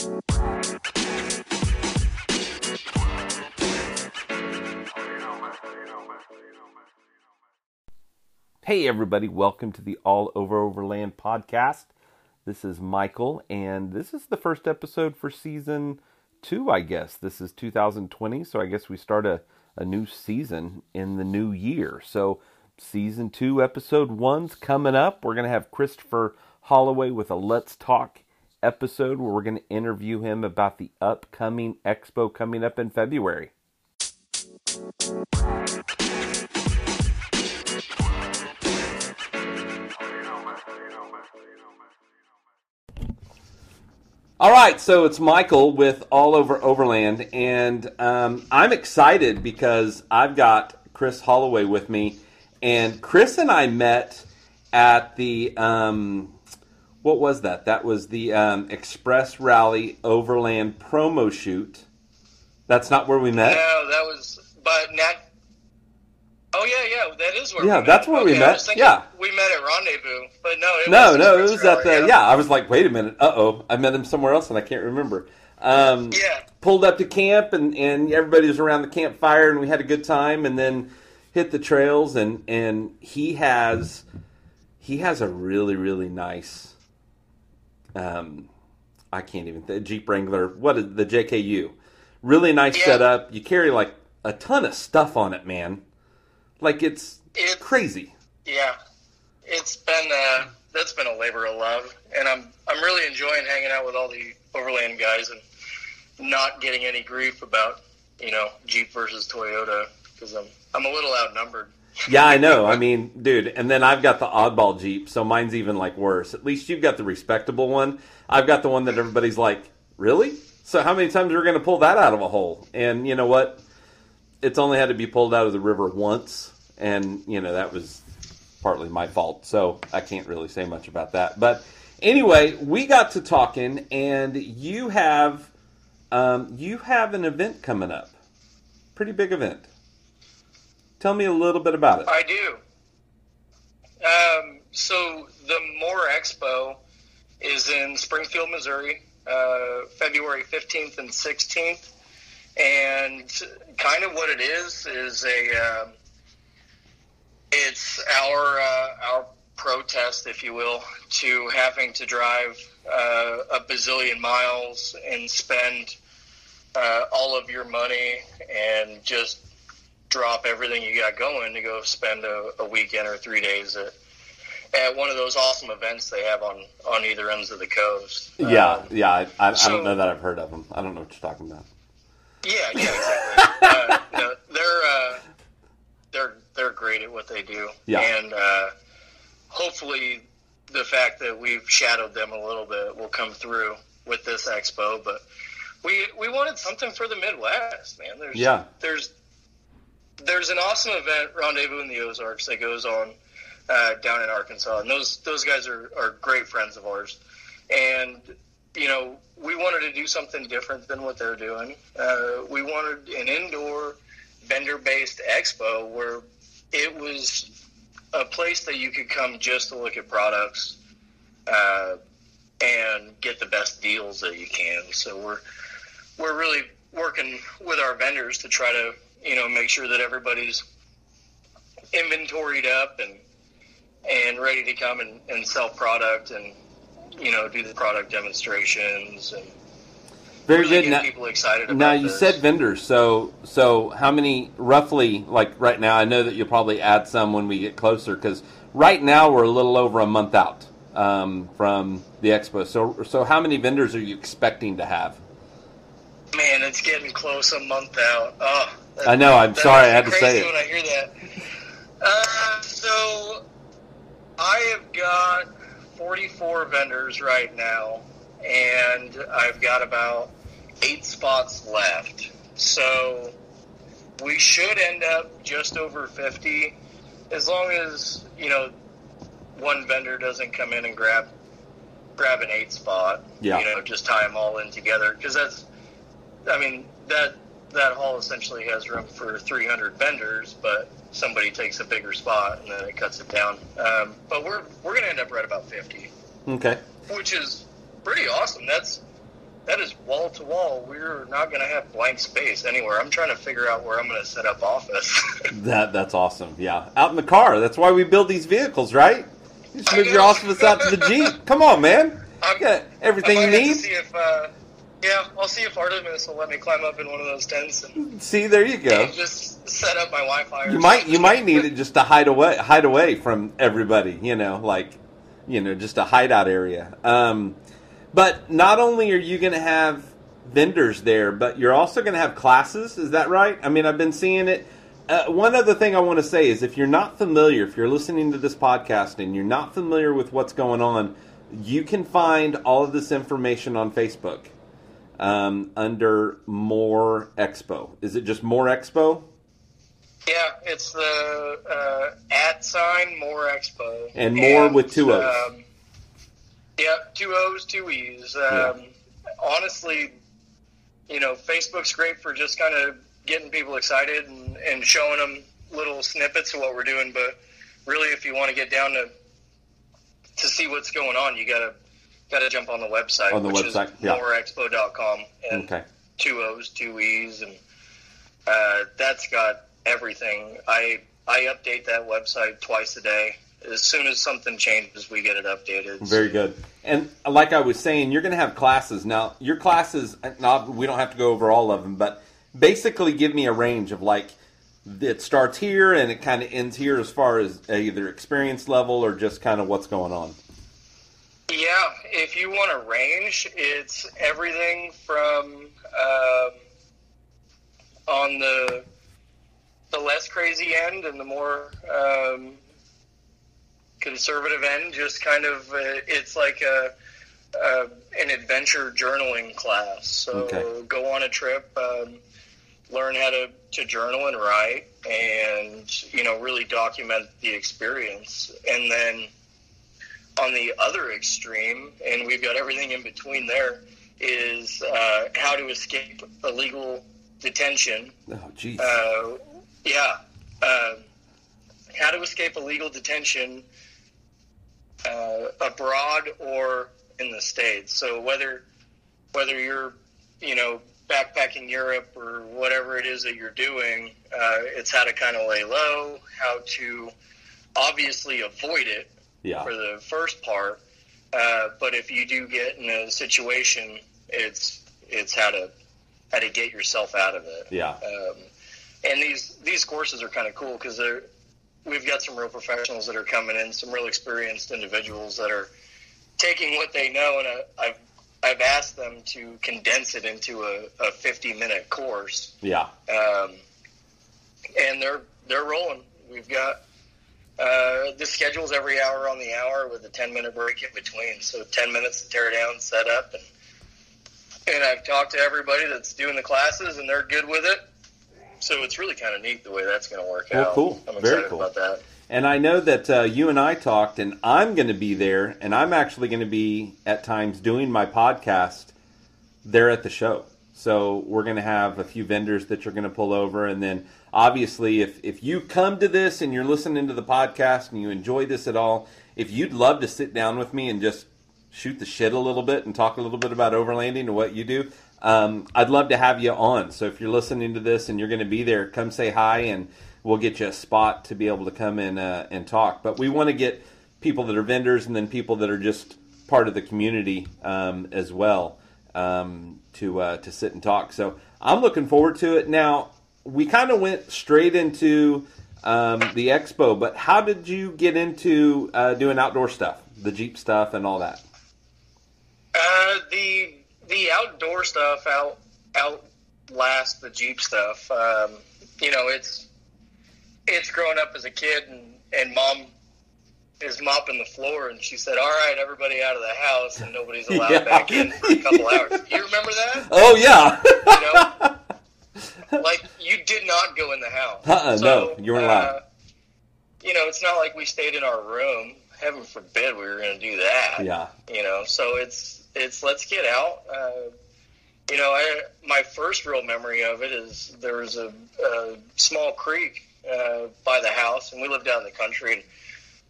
Hey, everybody, welcome to the All Over Overland podcast. This is Michael, and this is the first episode for season two, I guess. This is 2020, so I guess we start a, a new season in the new year. So, season two, episode one's coming up. We're going to have Christopher Holloway with a Let's Talk episode where we're going to interview him about the upcoming expo coming up in February. All right, so it's Michael with All Over Overland, and um, I'm excited because I've got Chris Holloway with me, and Chris and I met at the um, what was that? That was the um, Express Rally Overland promo shoot. That's not where we met. No, that was but Nat. Oh yeah, yeah, that is where. Yeah, we that's where we Okay, I met. Yeah. we met at Rendezvous, but no, it No, was no, it was at the Rally, yeah. I was like, wait a minute. Uh oh, I met him somewhere else, and I can't remember. Um, Yeah. pulled up to camp, and and everybody was around the campfire, and we had a good time, and then hit the trails, and and he has he has a really really nice. Um, I can't even the Jeep Wrangler. What is the JKU? Really nice Yeah. setup. You carry like a ton of stuff on it, man. Like it's It's crazy. Yeah, it's been uh, that's been a labor of love, and I'm I'm really enjoying hanging out with all the Overland guys and not getting any grief about you know Jeep versus Toyota because I'm I'm a little outnumbered. Yeah, I know. I mean, dude, and then I've got the oddball Jeep, so mine's even like worse. At least you've got the respectable one. I've got the one that everybody's like, "Really?" So how many times are we going to pull that out of a hole? And you know what? It's only had to be pulled out of the river once, and you know that was partly my fault. So I can't really say much about that. But anyway, we got to talking, and you have um, you have an event coming up, pretty big event. Tell me a little bit about it. I do. Um, so the More Expo is in Springfield, Missouri, uh, February 15th and 16th. And kind of what it is is a um, it's our uh, our protest, if you will, to having to drive uh, a bazillion miles and spend uh, all of your money and just drop everything you got going to go spend a, a weekend or three days at, at one of those awesome events they have on, on either ends of the coast. Yeah, Um, yeah. I, I, I don't know that I've heard of them. I don't know what you're talking about. yeah, yeah, exactly. uh, no, they're uh, they're they're great at what they do, Yeah. and uh, hopefully the fact that we've shadowed them a little bit will come through with this expo. But we we wanted something for the Midwest, man. There's Yeah. there's there's an awesome event, Rendezvous in the Ozarks, that goes on uh, down in Arkansas, and those those guys are, are great friends of ours. And you know, we wanted to do something different than what they're doing. Uh, we wanted an indoor vendor-based expo where it was a place that you could come just to look at products uh, and get the best deals that you can. So we're we're really working with our vendors to try to you know make sure that everybody's inventoried up and and ready to come and, and sell product and you know do the product demonstrations and Very really good. get Now, people excited about now you this. said vendors. So, so how many roughly? Like right now, I know that you'll probably add some when we get closer because right now we're a little over a month out um, from the expo. So, so how many vendors are you expecting to have? It's getting close a month out oh that- I know, I'm sorry, I had to say it. when i hear that uh, so i have got 44 vendors right now and i've got about eight spots left so we should end up just over 50 as long as you know one vendor doesn't come in and grab grab an eight spot Yeah. you know just tie them all in together because that's i mean that that hall essentially has room for 300 vendors but somebody takes a bigger spot and then it cuts it down um, but we're we're going to end up right about 50 Okay. which is pretty awesome that's that is wall to wall. We're not going to have blank space anywhere. I'm trying to figure out where I'm going to set up office. that that's awesome. Yeah, out in the car. That's why we build these vehicles, right? You just move your office out to the Jeep. Come on, man. I'm, got everything you need. see if, uh, yeah, I'll see if Artemis will let me climb up in one of those tents and, See, there you go. just set up my Wi-Fi. or You might you might need it just to hide away hide away from everybody. You know, like you know, just a hideout area. Um, but not only are you going to have vendors there, but you're also going to have classes. Is that right? I mean, I've been seeing it. Uh, one other thing I want to say is if you're not familiar, if you're listening to this podcast and you're not familiar with what's going on, you can find all of this information on Facebook um, under More Expo. Is it just More Expo? Yeah, it's the uh, at sign more expo And more with two O's. Um, yeah, two O's, two E's. Um, Honestly, you know, Facebook's great for just kind of getting people excited and, and showing them little snippets of what we're doing. But really, if you want to get down to to see what's going on, you gotta gotta jump on the website, On the which website, is yeah. moreexpo.com. And Okay. two O's, two E's, and uh, that's got everything. I I update that website twice a day. As soon as something changes, we get it updated. Very good. And like I was saying, you're going to have classes. Now, your classes, now we don't have to go over all of them, but basically give me a range of like, it starts here and it kind of ends here as far as either experience level or just kind of what's going on. Yeah, if you want a range, it's everything from um, on the the less crazy end and the more um, conservative end. Just kind of, uh, it's like a, an adventure journaling class. So Okay. go on a trip, um, learn how to to journal and write, and you know really document the experience, and then on the other extreme, and we've got everything in between there, is uh, how to escape illegal detention. Oh, jeez. Uh, yeah. Uh, how to escape illegal detention uh, abroad or in the States. So whether whether you're, you know, backpacking Europe or whatever it is that you're doing, uh, it's how to kind of lay low, how to obviously avoid it yeah. for the first part. Uh, but if you do get in a situation, it's it's how to how to get yourself out of it. Yeah. Um, and these these courses are kind of cool because they're we've got some real professionals that are coming in, some real experienced individuals that are taking what they know, and I, I've I've asked them to condense it into a, a 50 minute course Yeah. um, and they're they're rolling. We've got uh, the schedule's every hour on the hour with a ten minute break in between. So ten minutes to tear down, set up, and and I've talked to everybody that's doing the classes, and they're good with it. So it's really kind of neat the way that's going to work Well, out. cool. I'm Very cool. about that. And I know that uh, you and I talked, and I'm going to be there, and I'm actually going to be at times doing my podcast there at the show. So we're going to have a few vendors that you're going to pull over, and then obviously, if if you come to this and you're listening to the podcast and you enjoy this at all, if you'd love to sit down with me and just shoot the shit a little bit and talk a little bit about overlanding and what you do, um, I'd love to have you on. So if you're listening to this and you're going to be there, come say hi and we'll get you a spot to be able to come in uh, and talk. But we want to get people that are vendors and then people that are just part of the community um, as well um, to uh, to sit and talk. So I'm looking forward to it. Now we kind of went straight into um, the expo, but how did you get into uh, doing outdoor stuff, the Jeep stuff, and all that? Uh, the the outdoor stuff out outlast the Jeep stuff. Um, you know, it's it's growing up as a kid, and and mom is mopping the floor, and she said, "All right, everybody out of the house, and nobody's allowed Yeah. back in for a couple hours." You remember that? Oh yeah, You know, like you did not go in the house. Uh-uh, no, you weren't allowed. uh, You know, it's not like we stayed in our room. Heaven forbid we were going to do that yeah, you know so it's it's let's get out uh, you know I, my first real memory of it is there was a, a small creek uh, by the house and we lived out in the country and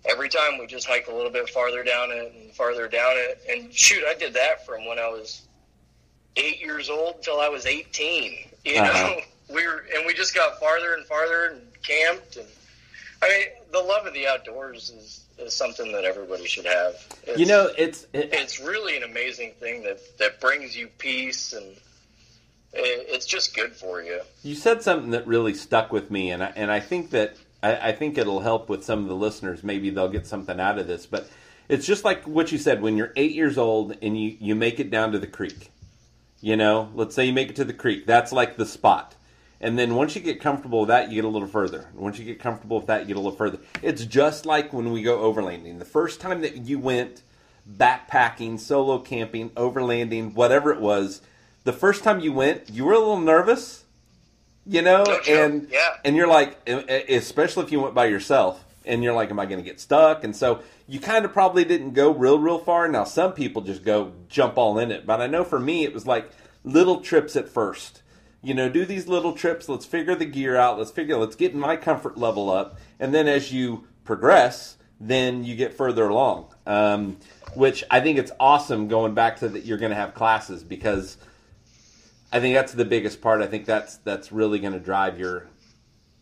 every time we just hike a little bit farther down it and farther down it and shoot i did that from when i was eight years old until I was 18. You Uh-huh. know, we were, and we just got farther and farther and camped. And I mean, the love of the outdoors is, is something that everybody should have. It's, You know, it's it, it's really an amazing thing that, that brings you peace and it, it's just good for you. You said something that really stuck with me, and I, and I think that I, I think it'll help with some of the listeners. Maybe they'll get something out of this. But it's just like what you said when you're eight years old and you you make it down to the creek. You know, let's say you make it to the creek. That's like the spot. And then once you get comfortable with that, you get a little further. Once you get comfortable with that, you get a little further. It's just like when we go overlanding. The first time that you went backpacking, solo camping, overlanding, whatever it was, the first time you went, you were a little nervous, you know, No and Yeah. and you're like, especially if you went by yourself, and you're like, am I going to get stuck? And so you kind of probably didn't go real, real far. Now some people just go jump all in it, but I know for me it was like little trips at first. You know, do these little trips. Let's figure the gear out. Let's figure. Let's get my comfort level up, and then as you progress, then you get further along. Um, which I think it's awesome going back to that you're going to have classes because I think that's the biggest part. I think that's that's really going to drive your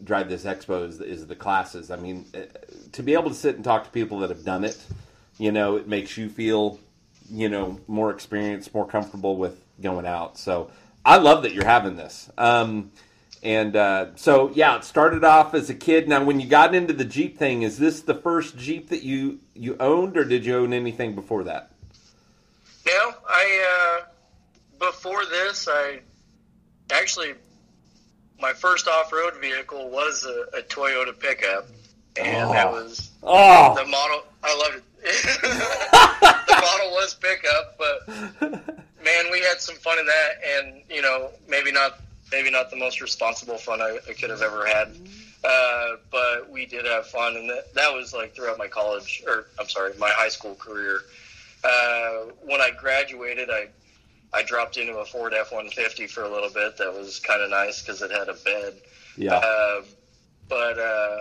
drive this expo is, is the classes. I mean, uh, to be able to sit and talk to people that have done it, you know, it makes you feel, you know, more experienced, more comfortable with going out. So I love that you're having this. Um, and uh, so yeah, it started off as a kid. Now, when you got into the Jeep thing, is this the first Jeep that you you owned, or did you own anything before that? No, I uh, before this, I actually my first off-road vehicle was a, a Toyota pickup, and Oh. that was Oh, the model. I loved it. the model was pickup, but man, we had some fun in that, and you know, maybe not maybe not the most responsible fun I, I could have ever had. Uh, but we did have fun, and that, that was like throughout my college, or I'm sorry, my high school career. Uh, when I graduated, I I dropped into a Ford F-150 for a little bit. That was kind of nice because it had a bed. yeah. Uh, but uh,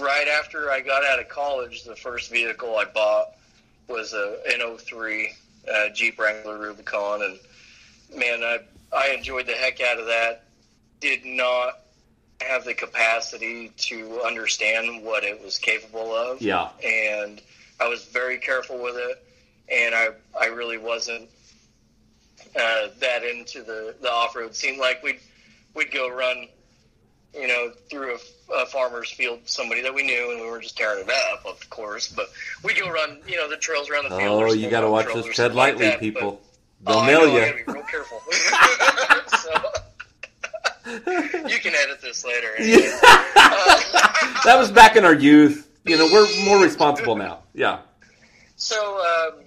right after I got out of college, the first vehicle I bought was a an 03 uh, Jeep Wrangler Rubicon, and man, I I enjoyed the heck out of that. Did not have the capacity to understand what it was capable of Yeah. and I was very careful with it, and I I really wasn't uh, that into the the off road scene. Like we'd we'd go run, you know, through a, a farmer's field, somebody that we knew, and we were just tearing it up, of course. But we'd go run, you know, the trails around the field. Oh, you got to watch this. Tread like lightly, that, people. They'll Oh, nail you. be real careful. so, you can edit this later. anyway. that was back in our youth. You know, we're more responsible now. Yeah. So, um,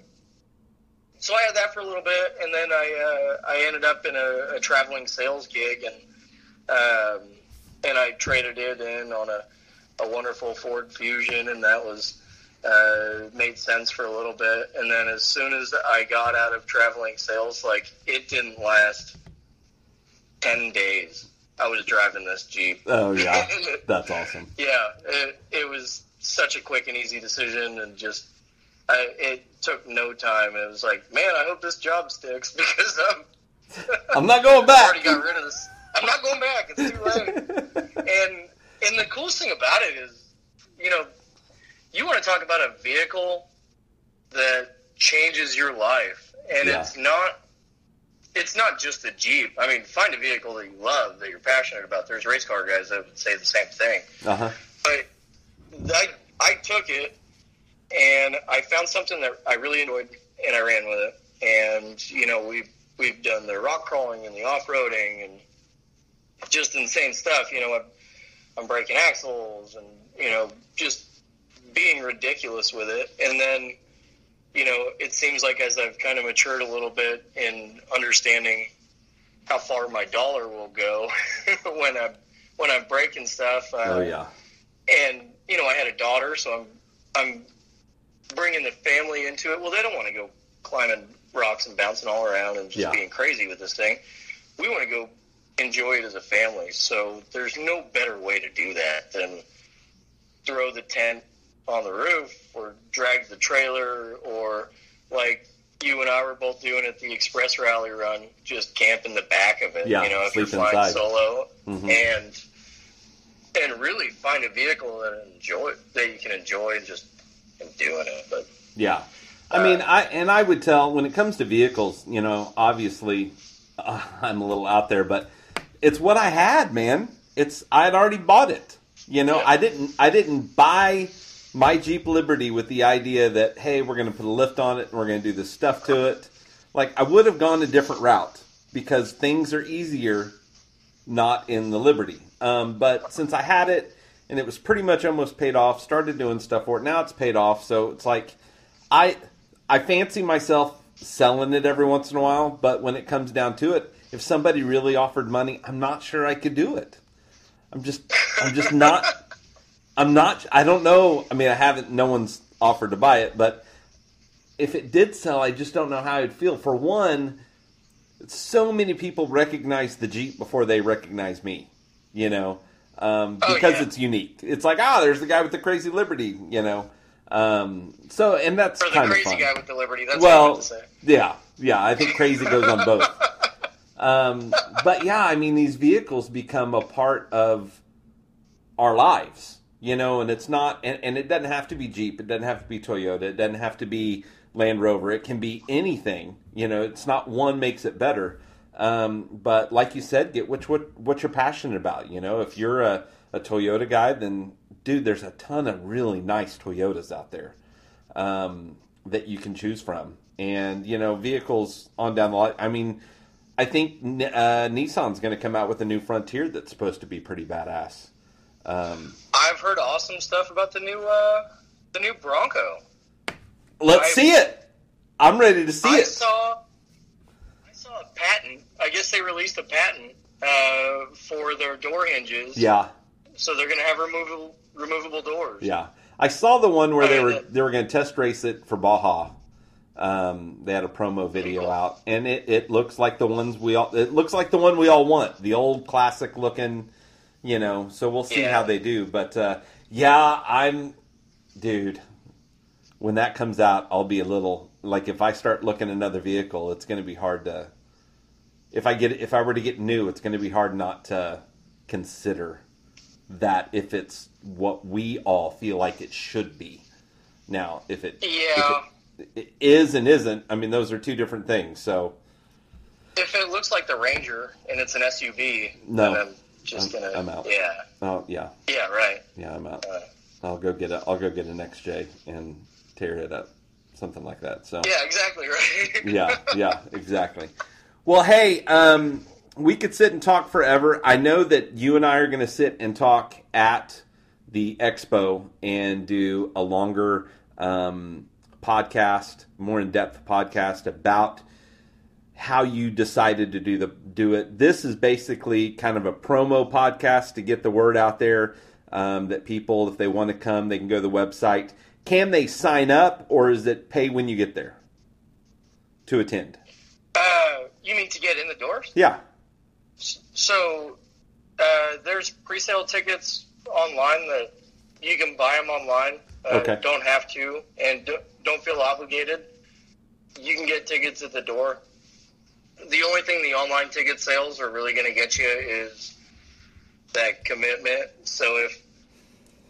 so I had that for a little bit, and then I uh, I ended up in a, a traveling sales gig, and um, and I traded it in on a, a wonderful Ford Fusion, and that was uh, made sense for a little bit. And then as soon as I got out of traveling sales, like it didn't last ten days. I was driving this Jeep. Oh yeah. That's awesome. Yeah, it, it was such a quick and easy decision, and just I, it took no time. It was like, man, I hope this job sticks because I'm I'm not going back. I already got rid of this. I'm not going back. It's too late. and and the coolest thing about it is, you know, you want to talk about a vehicle that changes your life, and Yeah. it's not. It's not just a Jeep. I mean, find a vehicle that you love, that you're passionate about. There's race car guys that would say the same thing Uh huh. but I I took it and I found something that I really enjoyed and I ran with it. And you know we've we've done the rock crawling and the off roading and just insane stuff. You know I'm, I'm breaking axles and you know just being ridiculous with it. And then you know it seems like as I've kind of matured a little bit in understanding how far my dollar will go when I'm when I'm breaking stuff. Uh, Oh yeah. and you know I had a daughter, so I'm I'm bringing the family into it. Well, they don't want to go climbing rocks and bouncing all around and just Yeah. being crazy with this thing. We want to go enjoy it as a family. So there's no better way to do that than throw the tent on the roof or drag the trailer or like you and I were both doing at the Express Rally Run, just camp in the back of it. Yeah, you know, if you're flying inside. solo, Mhm. and and really find a vehicle that enjoy that you can enjoy and just and doing it. But Yeah. I mean, I and I would tell when it comes to vehicles, you know, obviously uh, I'm a little out there, but it's what I had, man. It's I had already bought it. You know, I didn't I didn't buy my Jeep Liberty with the idea that hey, we're going to put a lift on it and we're going to do this stuff to it. Like I would have gone a different route because things are easier not in the Liberty. Um, but since I had it and it was pretty much almost paid off, started doing stuff for it. Now it's paid off, so it's like I I fancy myself selling it every once in a while, but when it comes down to it, if somebody really offered money, I'm not sure I could do it. I'm just I'm just not I'm not I don't know. I mean, I haven't no one's offered to buy it, but if it did sell, I just don't know how I'd feel. For one, so many people recognize the Jeep before they recognize me, you know, um, Oh, because yeah. it's unique. It's like, ah, there's the guy with the crazy Liberty, you know. Um, so, and that's or the kind crazy of fun. guy with the Liberty. That's what I well, to say. yeah, yeah, I think crazy goes on both. Um, but yeah, I mean, these vehicles become a part of our lives, you know, and it's not, and, and it doesn't have to be Jeep, it doesn't have to be Toyota, it doesn't have to be Land Rover, it can be anything, you know, it's not one makes it better. Um, but like you said, get which what what you're passionate about. You know, if you're a, a Toyota guy, then dude, there's a ton of really nice Toyotas out there um, that you can choose from, and you know, vehicles on down the line. I mean, I think uh, Nissan's going to come out with a new Frontier that's supposed to be pretty badass. Um, I've heard awesome stuff about the new uh, the new Bronco. let's I- see it. I'm ready to see I it. saw I saw a patent. I guess they released a patent uh, for their door hinges. Yeah, So they're going to have removable removable doors. yeah. I saw the one where I they were the- they were going to test race it for Baja. Um, they had a promo video out, and it, it looks like the ones we all. It looks like the one we all want, the old classic looking, you know. So we'll see Yeah. how they do, but uh, yeah, I'm, dude. When that comes out, I'll be a little like if I start looking another vehicle, it's going to be hard to. If I get if I were to get new, it's going to be hard not to consider that if it's what we all feel like it should be. Now, if it, Yeah. if it, it is and isn't, I mean, those are two different things. So, If it looks like the Ranger and it's an SUV, No. then I'm just I'm- gonna. I'm out. Yeah. oh yeah, Yeah. Right. yeah, I'm out. Uh, I'll go get a, I'll go get an XJ and tear it up, something like that. So, yeah. Exactly. Right. yeah, yeah, exactly. Well, hey, um, we could sit and talk forever. I know that you and I are going to sit and talk at the expo and do a longer um, podcast, more in depth podcast about how you decided to do the do it. This is basically kind of a promo podcast to get the word out there um, that people, if they want to come, they can go to the website. Can they sign up, or is it pay when you get there to attend? You mean to get in the doors? Yeah. So uh, there's pre-sale tickets online that you can buy them online. Uh, Okay. Don't have to, and don't, don't feel obligated. You can get tickets at the door. The only thing the online ticket sales are really going to get you is that commitment. So if,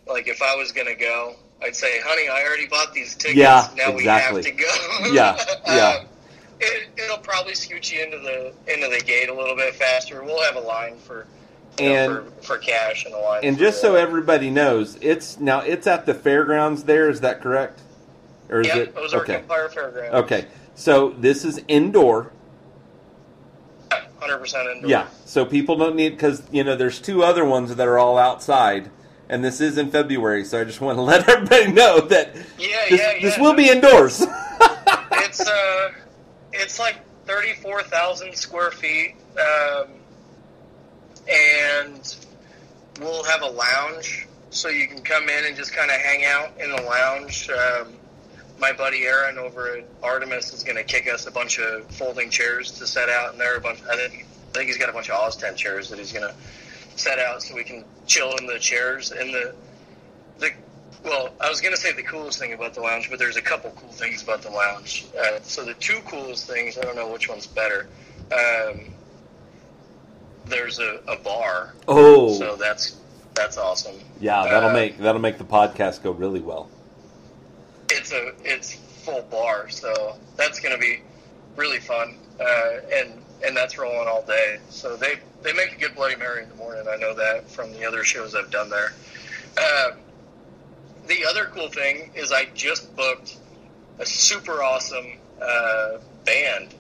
like, if I was going to go, I'd say, "Honey, I already bought these tickets. Yeah, now exactly. we have to go." Yeah, yeah. It, it'll probably scoot you into the into the gate a little bit faster. We'll have a line for you know, And- for, for cash and a line. And just so everybody knows, it's now it's at the fairgrounds. There is that correct? Or is Yep, it Ozark okay? Empire Fairground. Okay, so this is indoor. hundred percent indoor. Yeah, so people don't need because you know there's two other ones that are all outside, and this is in February. So I just want to let everybody know that yeah, this, yeah, yeah. this will be indoors. It's uh, it's like thirty four thousand square feet, um, and we'll have a lounge, so you can come in and just kind of hang out in the lounge. Um, my buddy Aaron over at Artemis is going to kick us a bunch of folding chairs to set out, and there are a bunch. I think I think he's got a bunch of tent chairs that he's going to set out so we can chill in the chairs. The the well, I was going to say the coolest thing about the lounge, but there's a couple cool things about the lounge. Uh, so the two coolest things, I don't know which one's better. Um, there's a, a bar, Oh, so that's that's awesome. yeah, that'll Uh, make that'll make the podcast go really well. it's a it's full bar, so that's going to be really fun. Uh, and and that's rolling all day. So they they make a good Bloody Mary in the morning. I know that from the other shows I've done there. Um, the other cool thing is I just booked a super awesome uh, band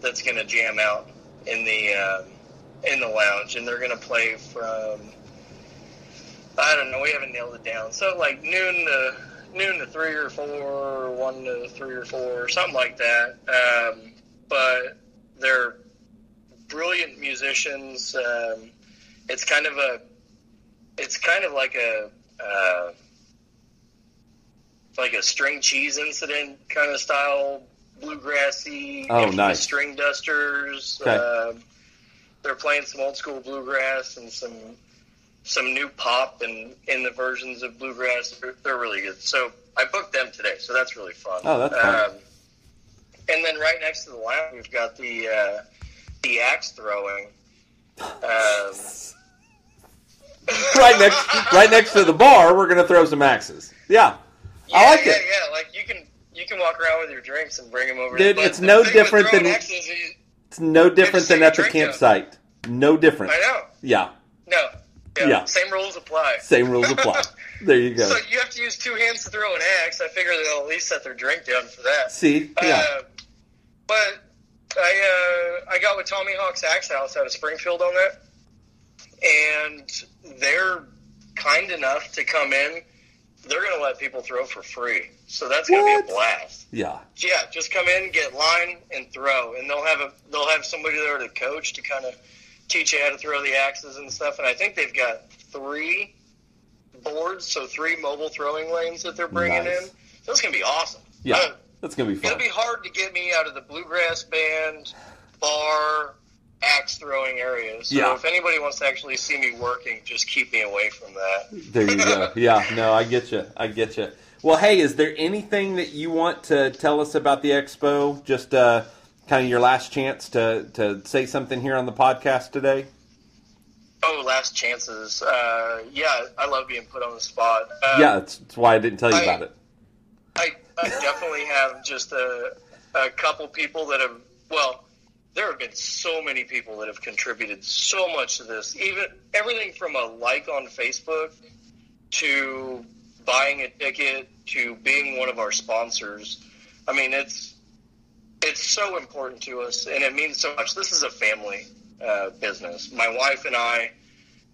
that's going to jam out in the um, in the lounge, and they're going to play from I don't know. We haven't nailed it down. So like noon to noon to three or four, or one to three or four, or something like that. Um, but they're brilliant musicians. Um, it's kind of a, it's kind of like a, uh, like a string cheese incident kind of style, bluegrassy. Oh, nice. String dusters. Okay. Um they're playing some old school bluegrass and some some new pop and in the versions of bluegrass. They're, they're really good. So I booked them today, so that's really fun. Oh, that's fun. Um, and then right next to the lounge, we've got the uh, the axe throwing. Um, right next right next to the bar, we're gonna throw some axes. Yeah, yeah, I like yeah, it. Yeah, like you can you can walk around with your drinks and bring them over. Dude, it's the no thing with different throwing than- It's no different than at the campsite. No different. I know. Yeah, No. Yeah. Yeah. Same rules apply. same rules apply. There you go. So you have to use two hands to throw an axe. I figure they'll at least set their drink down for that. See, yeah, Uh, but I uh, I got with Tommy Hawk's Axe House out of Springfield on that, and they're kind enough to come in. They're going to let people throw for free, so that's going to be a blast. yeah. Yeah, just come in, get line, and throw, and they'll have a they'll have somebody there to coach to kind of teach you how to throw the axes and stuff. And I think they've got three boards, so three mobile throwing lanes that they're bringing Nice. in. So it's going to be awesome. Yeah, Uh, that's gonna be fun. It'll be hard to get me out of the bluegrass band, bar, axe throwing areas. So Yeah. if anybody wants to actually see me working, just keep me away from that. There you go. Yeah, no, I get you. I get you. Well, hey, is there anything that you want to tell us about the expo? Just uh, kind of your last chance to to say something here on the podcast today. Oh, last chances. Uh, yeah, I love being put on the spot. Uh, yeah, that's, that's why I didn't tell you I- about it. I, I definitely have just a, a couple people that have, well, there have been so many people that have contributed so much to this. Even everything from a like on Facebook to buying a ticket to being one of our sponsors. I mean, it's it's so important to us, and it means so much. This is a family uh, business. My wife and I,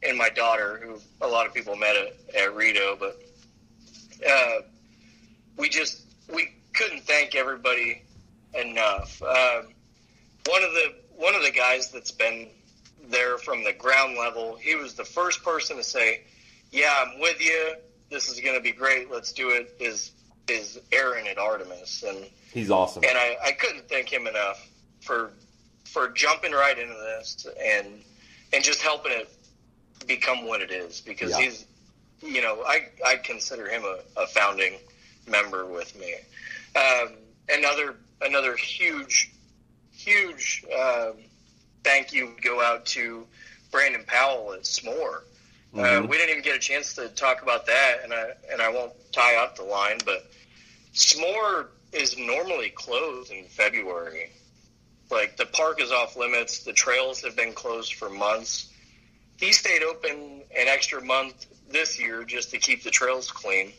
and my daughter, who a lot of people met at, at Rito, but uh, we just we couldn't thank everybody enough. Um, one of the one of the guys that's been there from the ground level, he was the first person to say, "Yeah, I'm with you. This is going to be great. Let's do it." Is is Aaron at Artemis, and He's awesome. and I, I couldn't thank him enough for for jumping right into this and and just helping it become what it is because Yeah. he's you know I I consider him a, a founding member with me. Um, another another huge huge um, thank you go out to Brandon Powell at S'more. Uh, Mhm. we didn't even get a chance to talk about that, and I and I won't tie up the line, but S'more is normally closed in February. Like the park is off limits. The trails have been closed for months. He stayed open an extra month this year just to keep the trails clean.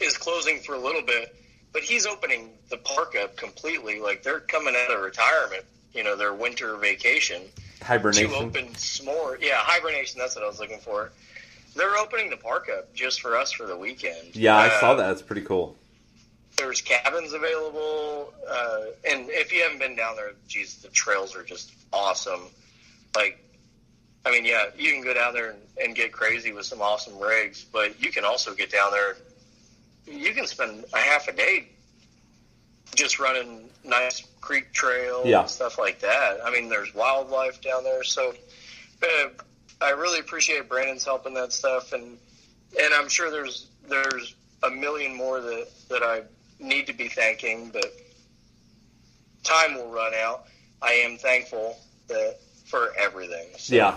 Is closing for a little bit, but he's opening the park up completely. Like they're coming out of retirement, you know, their winter vacation Hibernation. to open S'more. Yeah, hibernation. That's what I was looking for. They're opening the park up just for us for the weekend. Yeah, I Uh, saw that. That's pretty cool. There's cabins available, uh, and if you haven't been down there, geez, the trails are just awesome. Like, I mean, yeah, you can go down there and, and get crazy with some awesome rigs, but you can also get down there. You can spend a half a day just running nice creek trail Yeah. and stuff like that. I mean, there's wildlife down there, so uh, I really appreciate Brandon's help in that stuff, and and I'm sure there's there's a million more that that I need to be thanking, but time will run out. I am thankful that for everything. So Yeah.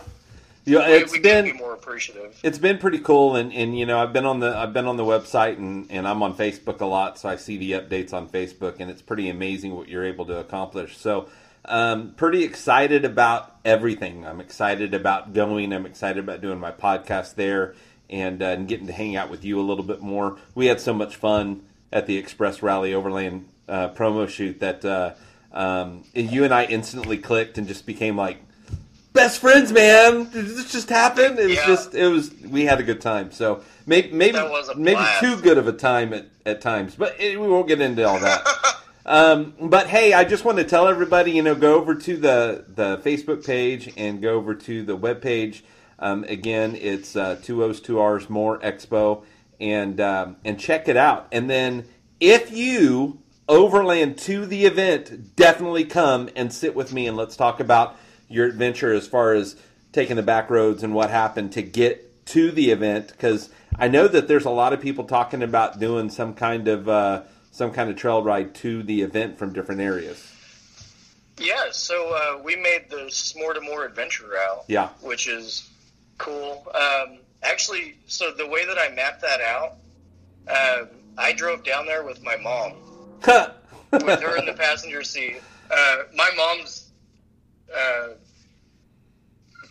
Yeah, we, it's we been be more appreciative. it's been pretty cool and, and you know I've been on the I've been on the website and, and I'm on Facebook a lot so I see the updates on Facebook and it's pretty amazing what you're able to accomplish. So um, pretty excited about everything. I'm excited about going. I'm excited about doing my podcast there and, uh, and getting to hang out with you a little bit more. We had so much fun at the Express Rally Overland uh, promo shoot that uh, um, you and I instantly clicked and just became like best friends, man. Did this just happen? It was Yeah. just it was we had a good time. So maybe maybe maybe too good of a time at, at times, but it, we won't get into all that. um, but hey, I just want to tell everybody, you know, go over to the the Facebook page and go over to the web page. Um, again, it's uh, two O's two R's more Expo, and um, and check it out. And then if you overland to the event, definitely come and sit with me and let's talk about your adventure as far as taking the back roads and what happened to get to the event because I know that there's a lot of people talking about doing some kind of uh, some kind of trail ride to the event from different areas. Yeah, so uh, we made the S'more to More adventure route. Yeah. Which is cool. Um, actually, so the way that I mapped that out, um, I drove down there with my mom, with her in the passenger seat. Uh, my mom's uh,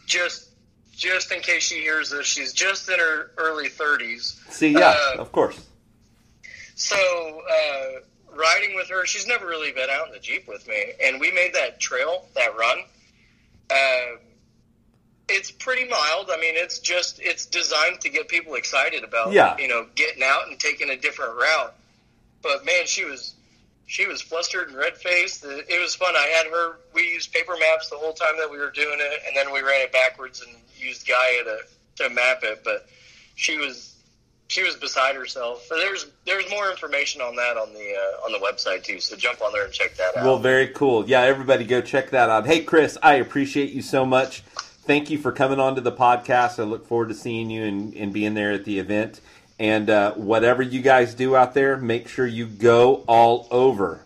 just just in case she hears this, she's just in her early thirties. See, yeah, Uh, of course. So uh, riding with her, she's never really been out in the jeep with me, and we made that trail, that run. Um it's pretty mild. I mean, it's just it's designed to get people excited about, Yeah. you know, getting out and taking a different route. But man, she was she was flustered and red faced. It was fun. I had her. We used paper maps the whole time that we were doing it, and then we ran it backwards and used Gaia to to map it. But she was she was beside herself. There's there's more information on that on the uh, on the website too. So jump on there and check that out. Well, very cool. Yeah, everybody go check that out. Hey, Chris, I appreciate you so much. Thank you for coming on to the podcast. I look forward to seeing you and, and being there at the event. And uh, whatever you guys do out there, make sure you go all over.